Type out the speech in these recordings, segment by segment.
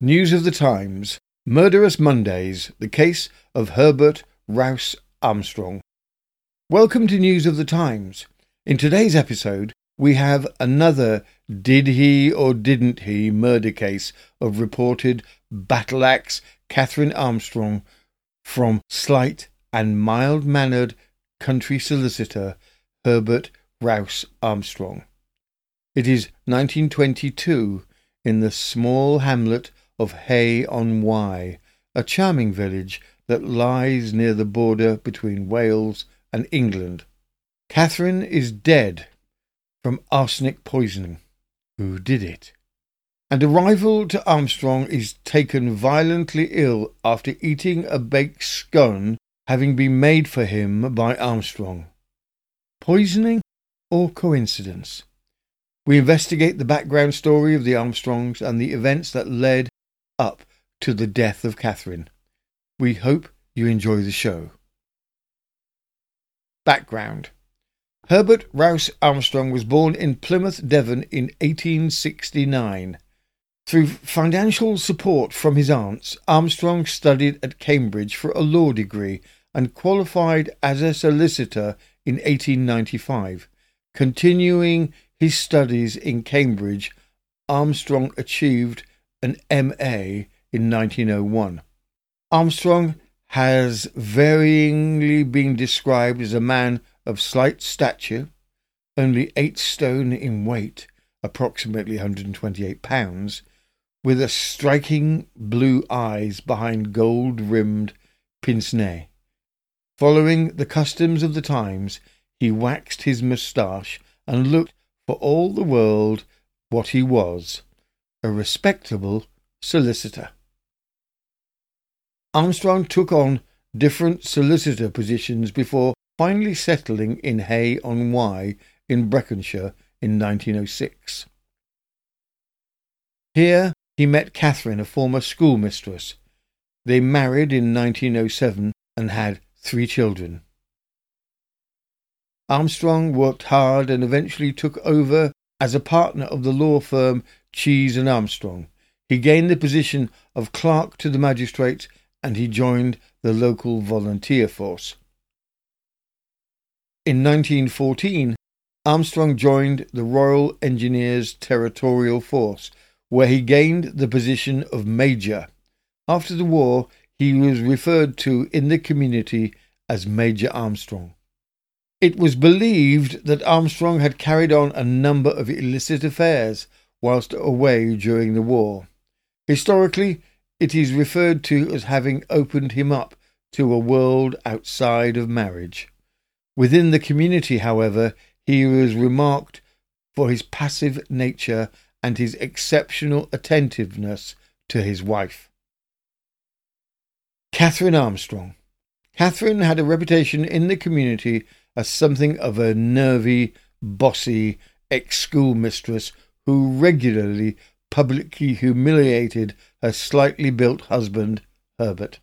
News of the Times Murderous Mondays The Case of Herbert Rowse Armstrong. Welcome to News of the Times. In today's episode, we have another did he or didn't he murder case of reported battle axe Katherine Armstrong from slight and mild mannered country solicitor Herbert Rowse Armstrong. It is 1922 in the small hamlet of Hay on Wye, a charming village that lies near the border between Wales and England. Katherine is dead from arsenic poisoning. Who did it? And a rival to Armstrong is taken violently ill after eating a baked scone having been made for him by Armstrong. Poisoning or coincidence? We investigate the background story of the Armstrongs and the events that led up to the death of Katherine. We hope you enjoy the show. Background Herbert Rowse Armstrong was born in Plymouth, Devon in 1869. Through financial support from his aunts, Armstrong studied at Cambridge for a law degree and qualified as a solicitor in 1895. Continuing his studies in Cambridge, Armstrong achieved an MA in 1901. Armstrong has varyingly been described as a man of slight stature, only eight stone in weight, approximately 128 pounds, with a striking blue eyes behind gold rimmed pince nez. Following the customs of the times, he waxed his moustache and looked for all the world what he was a respectable solicitor. Armstrong took on different solicitor positions before finally settling in Hay on Wye in Breconshire in 1906. Here he met Katherine, a former schoolmistress. They married in 1907 and had three children. Armstrong worked hard and eventually took over as a partner of the law firm Cheese and Armstrong. He gained the position of clerk to the magistrates and he joined the local volunteer force. In 1914, Armstrong joined the Royal Engineers Territorial Force, where he gained the position of Major. After the war, he was referred to in the community as Major Armstrong. It was believed that Armstrong had carried on a number of illicit affairs whilst away during the war. Historically, it is referred to as having opened him up to a world outside of marriage. Within the community, however, he was remarked for his passive nature and his exceptional attentiveness to his wife. Katherine Armstrong. Katherine had a reputation in the community as something of a nervy, bossy ex schoolmistress who regularly publicly humiliated her slightly built husband, Herbert.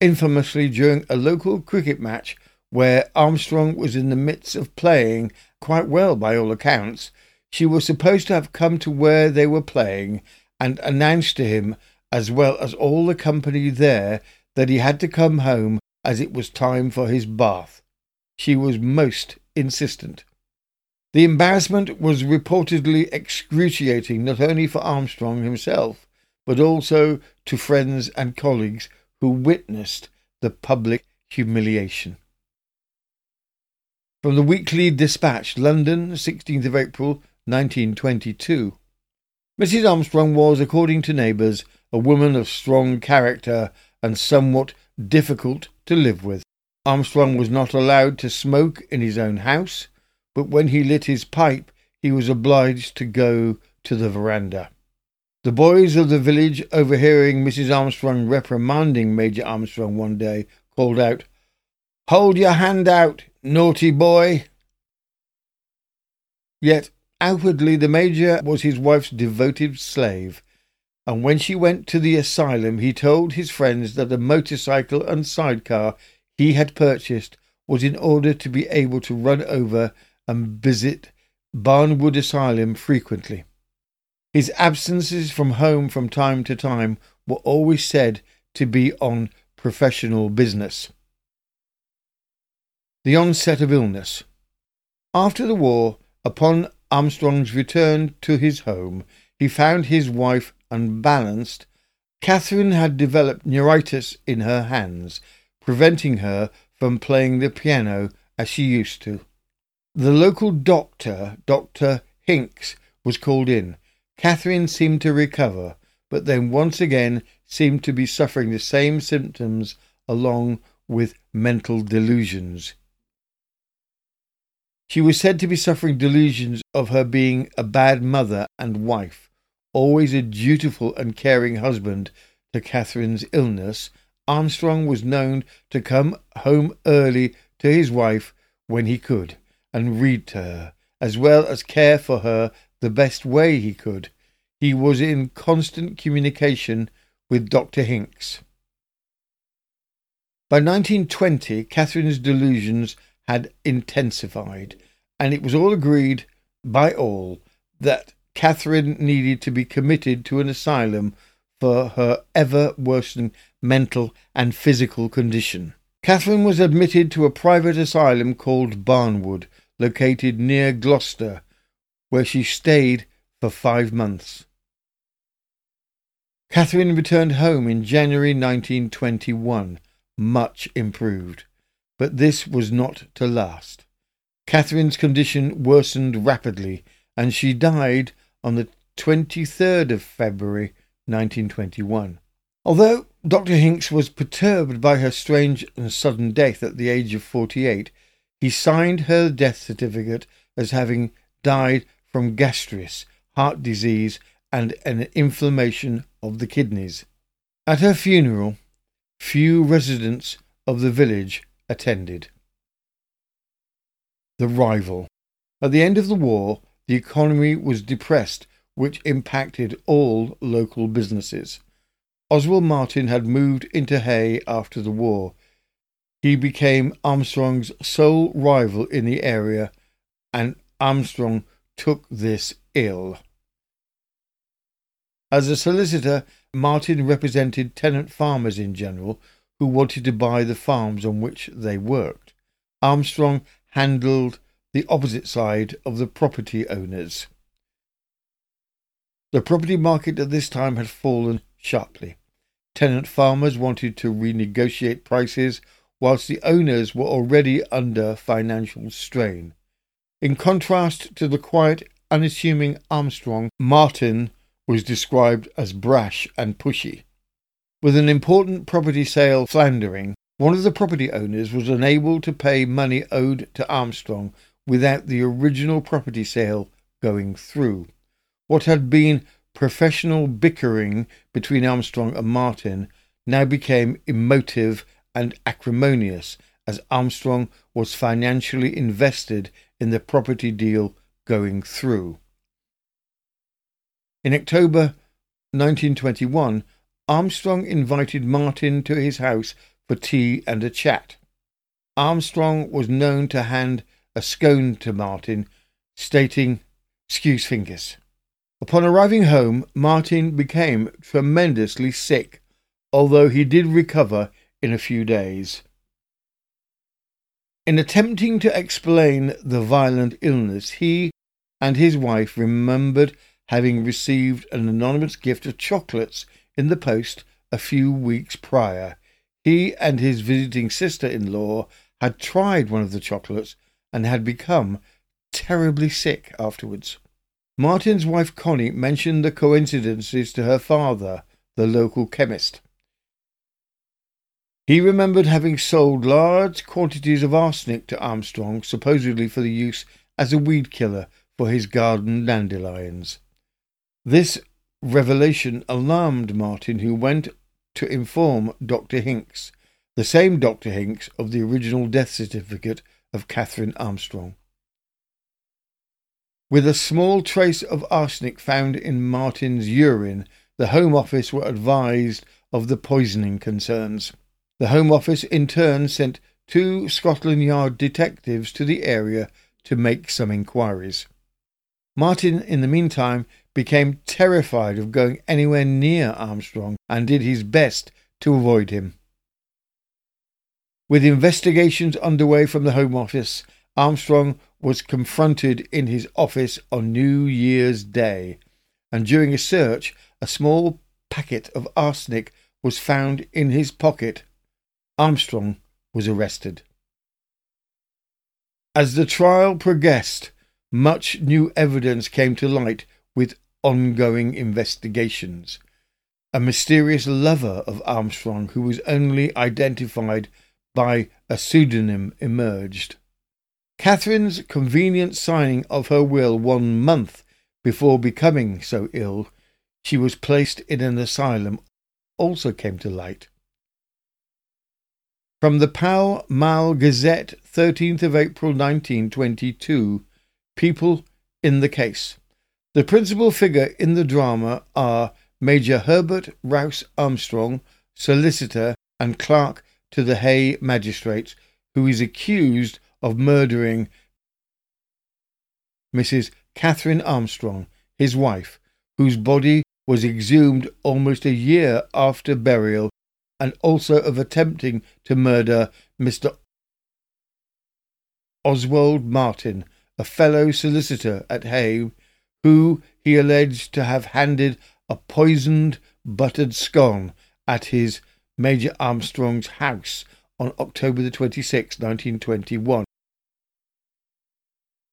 Infamously, during a local cricket match where Armstrong was in the midst of playing quite well by all accounts, she was supposed to have come to where they were playing and announced to him, as well as all the company there, that he had to come home as it was time for his bath. She was most insistent. The embarrassment was reportedly excruciating not only for Armstrong himself, but also to friends and colleagues who witnessed the public humiliation. From the Weekly Dispatch, London, 16th of April, 1922. Mrs. Armstrong was, according to neighbours, a woman of strong character and somewhat difficult to live with. Armstrong was not allowed to smoke in his own house, but when he lit his pipe, he was obliged to go to the veranda. The boys of the village, overhearing Mrs. Armstrong reprimanding Major Armstrong one day, called out, Hold your hand out, naughty boy! Yet outwardly the Major was his wife's devoted slave, and when she went to the asylum, he told his friends that the motorcycle and sidecar he had purchased was in order to be able to run over and visit Barnwood Asylum frequently. His absences from home from time to time were always said to be on professional business. The onset of illness. After the war, upon Armstrong's return to his home, he found his wife unbalanced. Katherine had developed neuritis in her hands, preventing her from playing the piano as she used to. The local doctor, Dr. Hincks, was called in. Katherine seemed to recover, but then once again seemed to be suffering the same symptoms along with mental delusions. She was said to be suffering delusions of her being a bad mother and wife, always a dutiful and caring husband to Katherine's illness. Armstrong was known to come home early to his wife when he could and read to her, as well as care for her the best way he could. He was in constant communication with Dr. Hincks. By 1920, Katherine's delusions had intensified, and it was all agreed by all that Katherine needed to be committed to an asylum for her ever worsening mental and physical condition. Katherine was admitted to a private asylum called Barnwood, located near Gloucester, where she stayed for five months. Katherine returned home in January 1921, much improved, but this was not to last. Katherine's condition worsened rapidly, and she died on the 23rd of February 1921. Although Dr. Hincks was perturbed by her strange and sudden death at the age of 48, he signed her death certificate as having died from gastritis, heart disease, and an inflammation of the kidneys. At her funeral, few residents of the village attended. The rival. At the end of the war, the economy was depressed, which impacted all local businesses. Oswald Martin had moved into Hay after the war. He became Armstrong's sole rival in the area, and Armstrong took this ill. As a solicitor, Martin represented tenant farmers in general who wanted to buy the farms on which they worked. Armstrong handled the opposite side of the property owners. The property market at this time had fallen sharply. Tenant farmers wanted to renegotiate prices, whilst the owners were already under financial strain. In contrast to the quiet, unassuming Armstrong, Martin was described as brash and pushy. With an important property sale floundering, one of the property owners was unable to pay money owed to Armstrong without the original property sale going through. What had been professional bickering between Armstrong and Martin now became emotive and acrimonious as Armstrong was financially invested in the property deal going through. In October 1921, Armstrong invited Martin to his house for tea and a chat. Armstrong was known to hand a scone to Martin, stating, Excuse fingers. Upon arriving home, Martin became tremendously sick, although he did recover in a few days. In attempting to explain the violent illness, he and his wife remembered having received an anonymous gift of chocolates in the post a few weeks prior. He and his visiting sister in law had tried one of the chocolates and had become terribly sick afterwards. Martin's wife Connie mentioned the coincidences to her father, the local chemist. He remembered having sold large quantities of arsenic to Armstrong, supposedly for the use as a weed killer for his garden dandelions. This revelation alarmed Martin, who went to inform Dr. Hincks, the same Dr. Hincks of the original death certificate of Katherine Armstrong. With a small trace of arsenic found in Martin's urine, the Home Office were advised of the poisoning concerns. The Home Office in turn sent two Scotland Yard detectives to the area to make some inquiries. Martin, in the meantime, became terrified of going anywhere near Armstrong and did his best to avoid him. With investigations underway from the Home Office, Armstrong was confronted in his office on New Year's Day, and during a search, a small packet of arsenic was found in his pocket. Armstrong was arrested. As the trial progressed, much new evidence came to light with ongoing investigations. A mysterious lover of Armstrong, who was only identified by a pseudonym, emerged. Katherine's convenient signing of her will one month before becoming so ill she was placed in an asylum also came to light. From the Pall Mall Gazette, 13th of April 1922, People in the Case. The principal figure in the drama are Major Herbert Rowse Armstrong, solicitor and clerk to the Hay magistrates, who is accused of murdering Mrs. Katherine Armstrong, his wife, whose body was exhumed almost a year after burial, and also of attempting to murder Mr. Oswald Martin, a fellow solicitor at Hay, who he alleged to have handed a poisoned buttered scone at his Major Armstrong's house on October the 26th, 1921.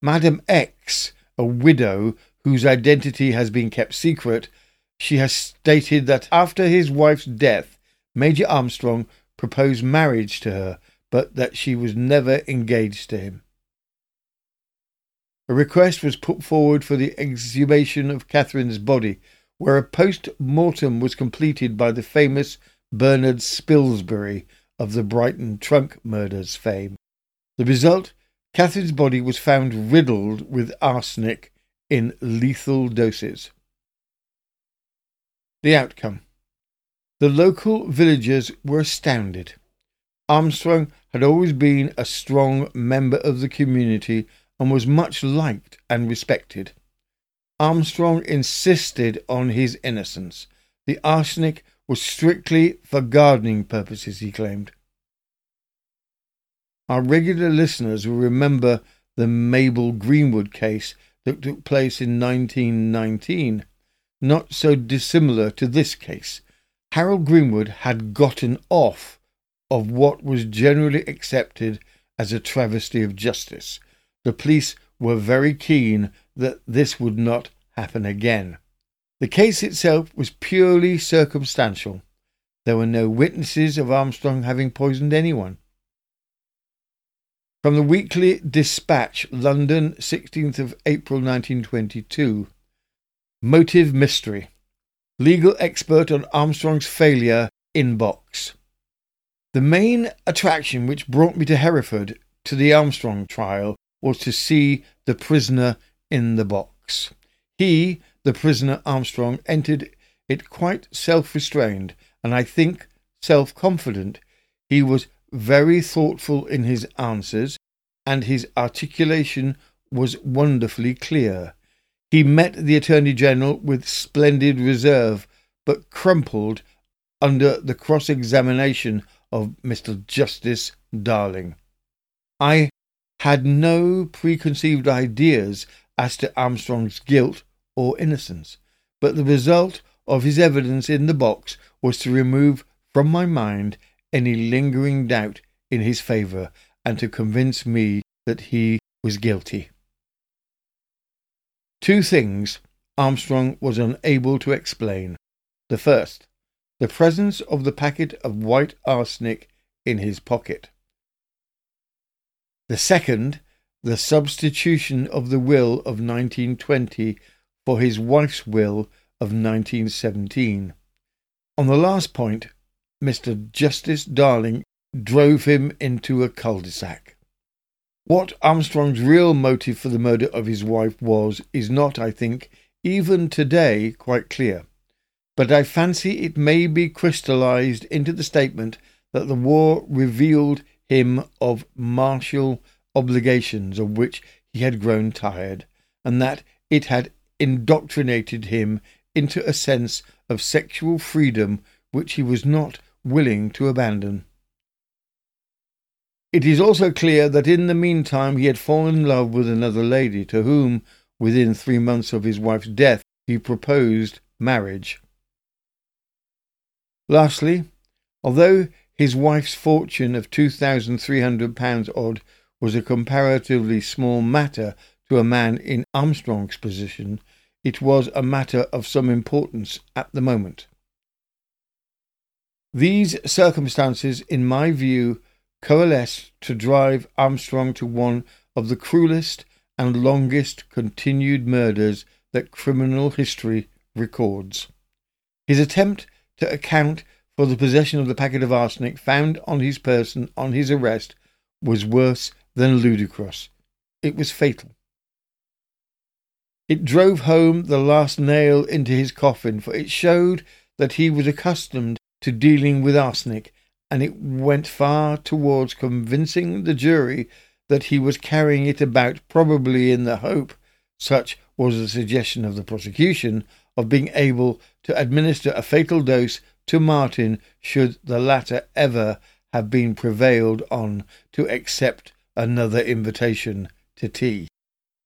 Madam X, a widow whose identity has been kept secret, she has stated that after his wife's death, Major Armstrong proposed marriage to her, but that she was never engaged to him. A request was put forward for the exhumation of Katherine's body, where a post mortem was completed by the famous Bernard Spilsbury of the Brighton trunk murders fame. The result Katherine's body was found riddled with arsenic in lethal doses. The outcome. The local villagers were astounded. Armstrong had always been a strong member of the community and was much liked and respected. Armstrong insisted on his innocence. The arsenic was strictly for gardening purposes, he claimed. Our regular listeners will remember the Mabel Greenwood case that took place in 1919, not so dissimilar to this case. Harold Greenwood had gotten off of what was generally accepted as a travesty of justice. The police were very keen that this would not happen again. The case itself was purely circumstantial. There were no witnesses of Armstrong having poisoned anyone. From the Weekly Dispatch, London, 16th of April 1922. Motive Mystery. Legal expert on Armstrong's failure inbox. The main attraction which brought me to Hereford to the Armstrong trial was to see the prisoner in the box. He, the prisoner Armstrong, entered it quite self restrained and I think self confident. He was very thoughtful in his answers, and his articulation was wonderfully clear. He met the Attorney General with splendid reserve, but crumpled under the cross examination of Mr. Justice Darling. I had no preconceived ideas as to Armstrong's guilt or innocence, but the result of his evidence in the box was to remove from my mind any lingering doubt in his favour and to convince me that he was guilty. Two things Armstrong was unable to explain. The first, the presence of the packet of white arsenic in his pocket. The second, the substitution of the will of 1920 for his wife's will of 1917. On the last point, Mr. Justice Darling drove him into a cul-de-sac. What Armstrong's real motive for the murder of his wife was is not, I think, even today quite clear. But I fancy it may be crystallized into the statement that the war revealed him of martial obligations of which he had grown tired, and that it had indoctrinated him into a sense of sexual freedom which he was not willing to abandon. It is also clear that in the meantime he had fallen in love with another lady to whom, within three months of his wife's death, he proposed marriage. Lastly, although his wife's fortune of £2,300 odd was a comparatively small matter to a man in Armstrong's position, it was a matter of some importance at the moment. These circumstances, in my view, coalesced to drive Armstrong to one of the cruelest and longest continued murders that criminal history records. His attempt to account for the possession of the packet of arsenic found on his person on his arrest was worse than ludicrous. It was fatal. It drove home the last nail into his coffin, for it showed that he was accustomed to dealing with arsenic, and it went far towards convincing the jury that he was carrying it about, probably in the hope, such was the suggestion of the prosecution, of being able to administer a fatal dose to Martin should the latter ever have been prevailed on to accept another invitation to tea.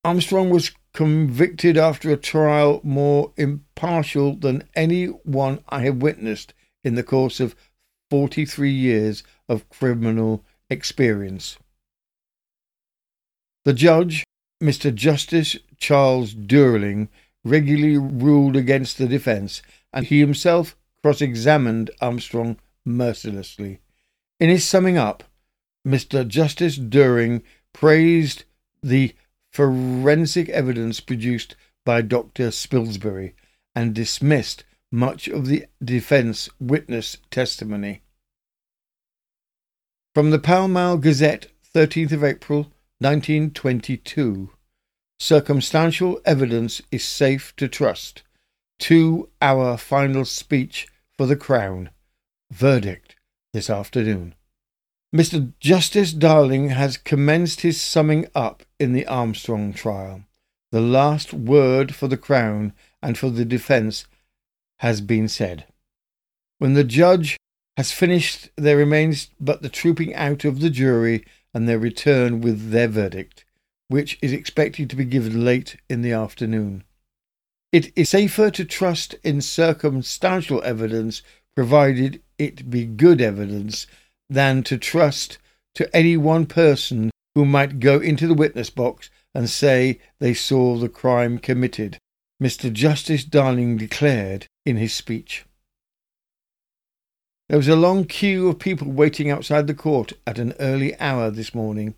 Armstrong was convicted after a trial more impartial than any one I have witnessed in the course of 43 years of criminal experience. The judge, Mr. Justice Charles Darling, regularly ruled against the defence, and he himself cross examined Armstrong mercilessly. In his summing up, Mr. Justice Darling praised the forensic evidence produced by Dr. Spilsbury and dismissed much of the defence witness testimony. From the Pall Mall Gazette, 13th of April, 1922. Circumstantial evidence is safe to trust. To our final speech for the Crown. Verdict this afternoon. Mr. Justice Darling has commenced his summing up in the Armstrong trial. The last word for the Crown and for the defence has been said. When the judge has finished, there remains but the trooping out of the jury and their return with their verdict, which is expected to be given late in the afternoon. It is safer to trust in circumstantial evidence, provided it be good evidence, than to trust to any one person who might go into the witness box and say they saw the crime committed, Mr. Justice Darling declared in his speech. There was a long queue of people waiting outside the court at an early hour this morning.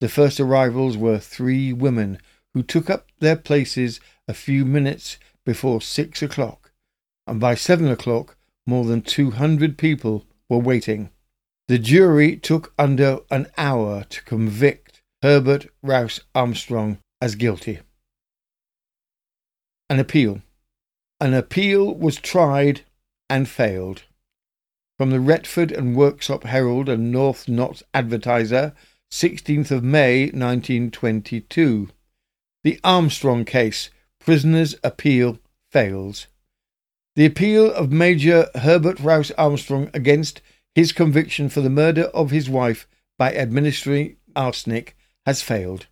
The first arrivals were three women who took up their places a few minutes before six o'clock, and by seven o'clock more than two hundred people were waiting. The jury took under an hour to convict Herbert Rowse Armstrong as guilty. An appeal. An appeal was tried and failed. From the Retford and Worksop Herald and North Notts Advertiser, 16th of May 1922. The Armstrong case. Prisoner's appeal fails. The appeal of Major Herbert Rowse Armstrong against his conviction for the murder of his wife by administering arsenic has failed.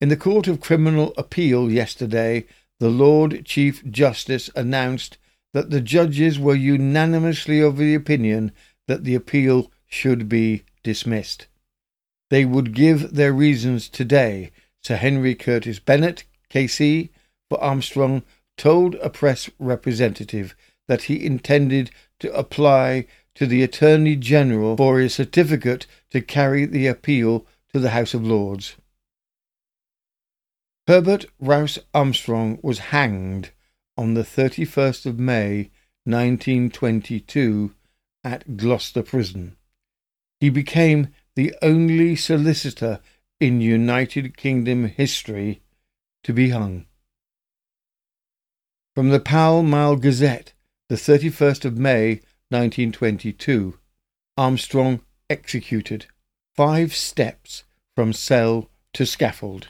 In the Court of Criminal Appeal yesterday, the Lord Chief Justice announced that the judges were unanimously of the opinion that the appeal should be dismissed. They would give their reasons today. Sir Henry Curtis Bennett, KC, for Armstrong, told a press representative that he intended to apply to the Attorney General for a certificate to carry the appeal to the House of Lords. Herbert Rowse Armstrong was hanged on the 31st of May 1922 at Gloucester Prison. He became the only solicitor in United Kingdom history to be hung. From the Pall Mall Gazette, the 31st of May 1922, Armstrong executed. Five steps from cell to scaffold.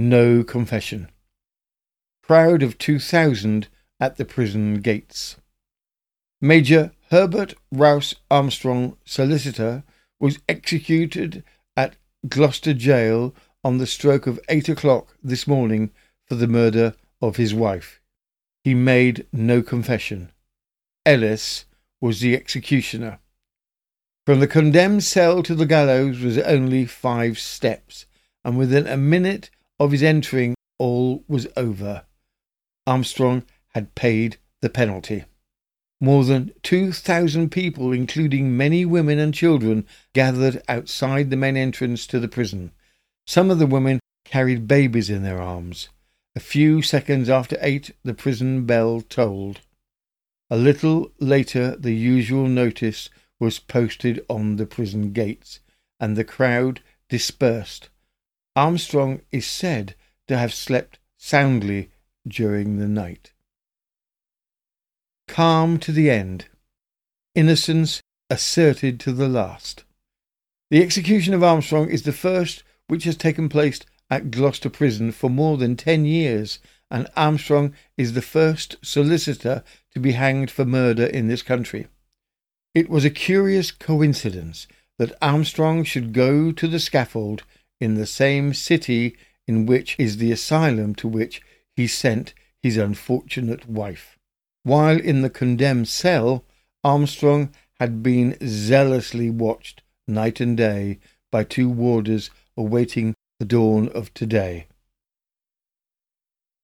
No confession. crowd of 2,000 at the prison gates. Major Herbert Rowse Armstrong, solicitor, was executed at Gloucester Jail on the stroke of eight o'clock this morning for the murder of his wife. He made no confession. Ellis was the executioner. From the condemned cell to the gallows was only five steps, and within a minute of his entering, all was over. Armstrong had paid the penalty. More than 2,000 people, including many women and children, gathered outside the main entrance to the prison. Some of the women carried babies in their arms. A few seconds after eight, the prison bell tolled. A little later, the usual notice was posted on the prison gates, and the crowd dispersed. Armstrong is said to have slept soundly during the night calm to the end, innocence asserted to the last. The execution of Armstrong is the first which has taken place at Gloucester Prison for more than ten years, and Armstrong is the first solicitor to be hanged for murder in this country. It was a curious coincidence that Armstrong should go to the scaffold in the same city in which is the asylum to which he sent his unfortunate wife. While in the condemned cell, Armstrong had been zealously watched night and day by two warders awaiting the dawn of today.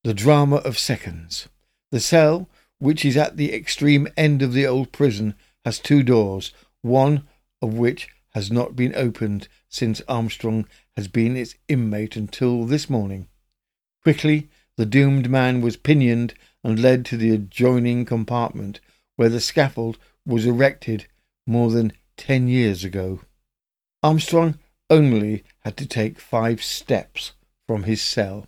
The drama of seconds. The cell, which is at the extreme end of the old prison, has two doors, one of which has not been opened since Armstrong has been its inmate until this morning. Quickly, the doomed man was pinioned and led to the adjoining compartment where the scaffold was erected more than ten years ago. Armstrong only had to take five steps from his cell.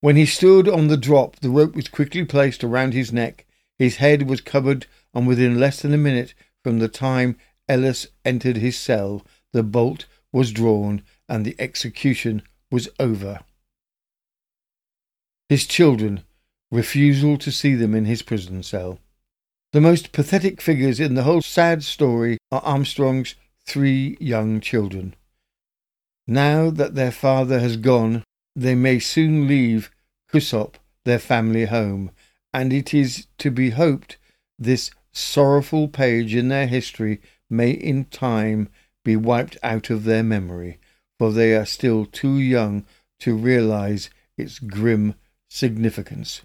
When he stood on the drop, the rope was quickly placed around his neck. His head was covered, and within less than a minute from the time Ellis entered his cell, the bolt was drawn and the execution was over. His children refusal to see them in his prison cell. The most pathetic figures in the whole sad story are Armstrong's three young children. Now that their father has gone, they may soon leave Cusop, their family home, and it is to be hoped this sorrowful page in their history may in time be wiped out of their memory, for they are still too young to realize its grim significance.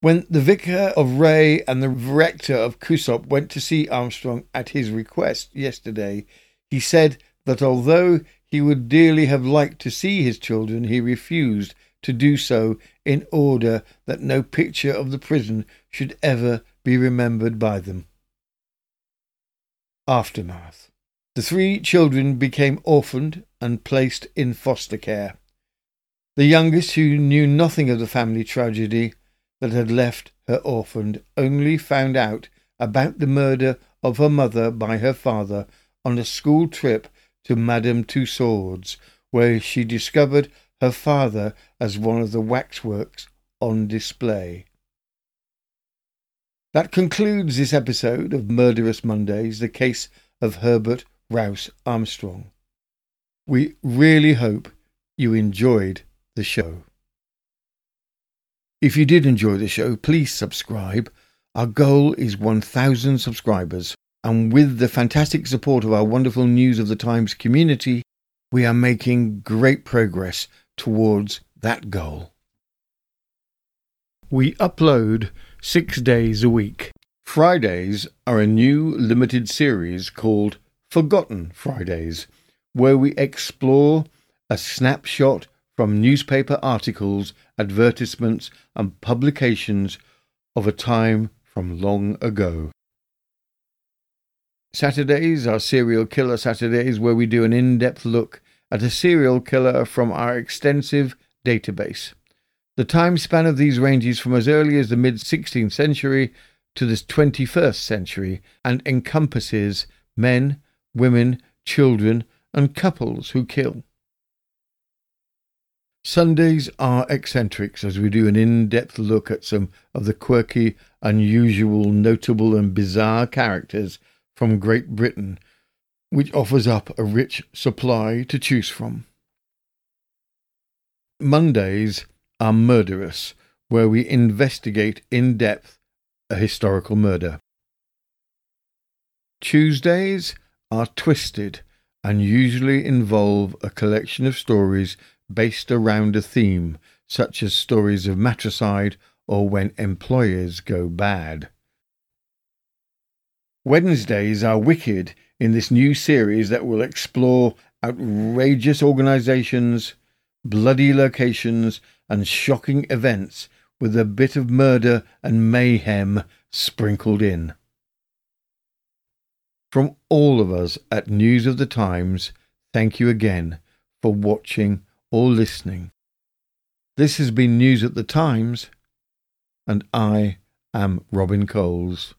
When the vicar of Ray and the rector of Cusop went to see Armstrong at his request yesterday, he said that although he would dearly have liked to see his children, he refused to do so in order that no picture of the prison should ever be remembered by them. Aftermath. The three children became orphaned and placed in foster care. The youngest, who knew nothing of the family tragedy, that had left her orphaned only found out about the murder of her mother by her father on a school trip to Madame Tussaud's, where she discovered her father as one of the waxworks on display. That concludes this episode of Murderous Mondays, the case of Herbert Rowse Armstrong. We really hope you enjoyed the show. If you did enjoy the show, please subscribe. Our goal is 1,000 subscribers, and with the fantastic support of our wonderful News of the Times community, we are making great progress towards that goal. We upload six days a week. Fridays are a new limited series called Forgotten Fridays, where we explore a snapshot from newspaper articles, advertisements, and publications of a time from long ago. Saturdays are Serial Killer Saturdays, where we do an in depth look at a serial killer from our extensive database. The time span of these ranges from as early as the mid 16th century to the 21st century and encompasses men, women, children, and couples who kill. Sundays are eccentrics as we do an in depth look at some of the quirky, unusual, notable, and bizarre characters from Great Britain, which offers up a rich supply to choose from. Mondays are murderous, where we investigate in depth a historical murder. Tuesdays are twisted and usually involve a collection of stories based around a theme, such as stories of matricide or when employers go bad. Wednesdays are wicked in this new series that will explore outrageous organizations, bloody locations, and shocking events with a bit of murder and mayhem sprinkled in. From all of us at News of the Times, thank you again for watching or listening. This has been News at the Times, and I am Robin Coles.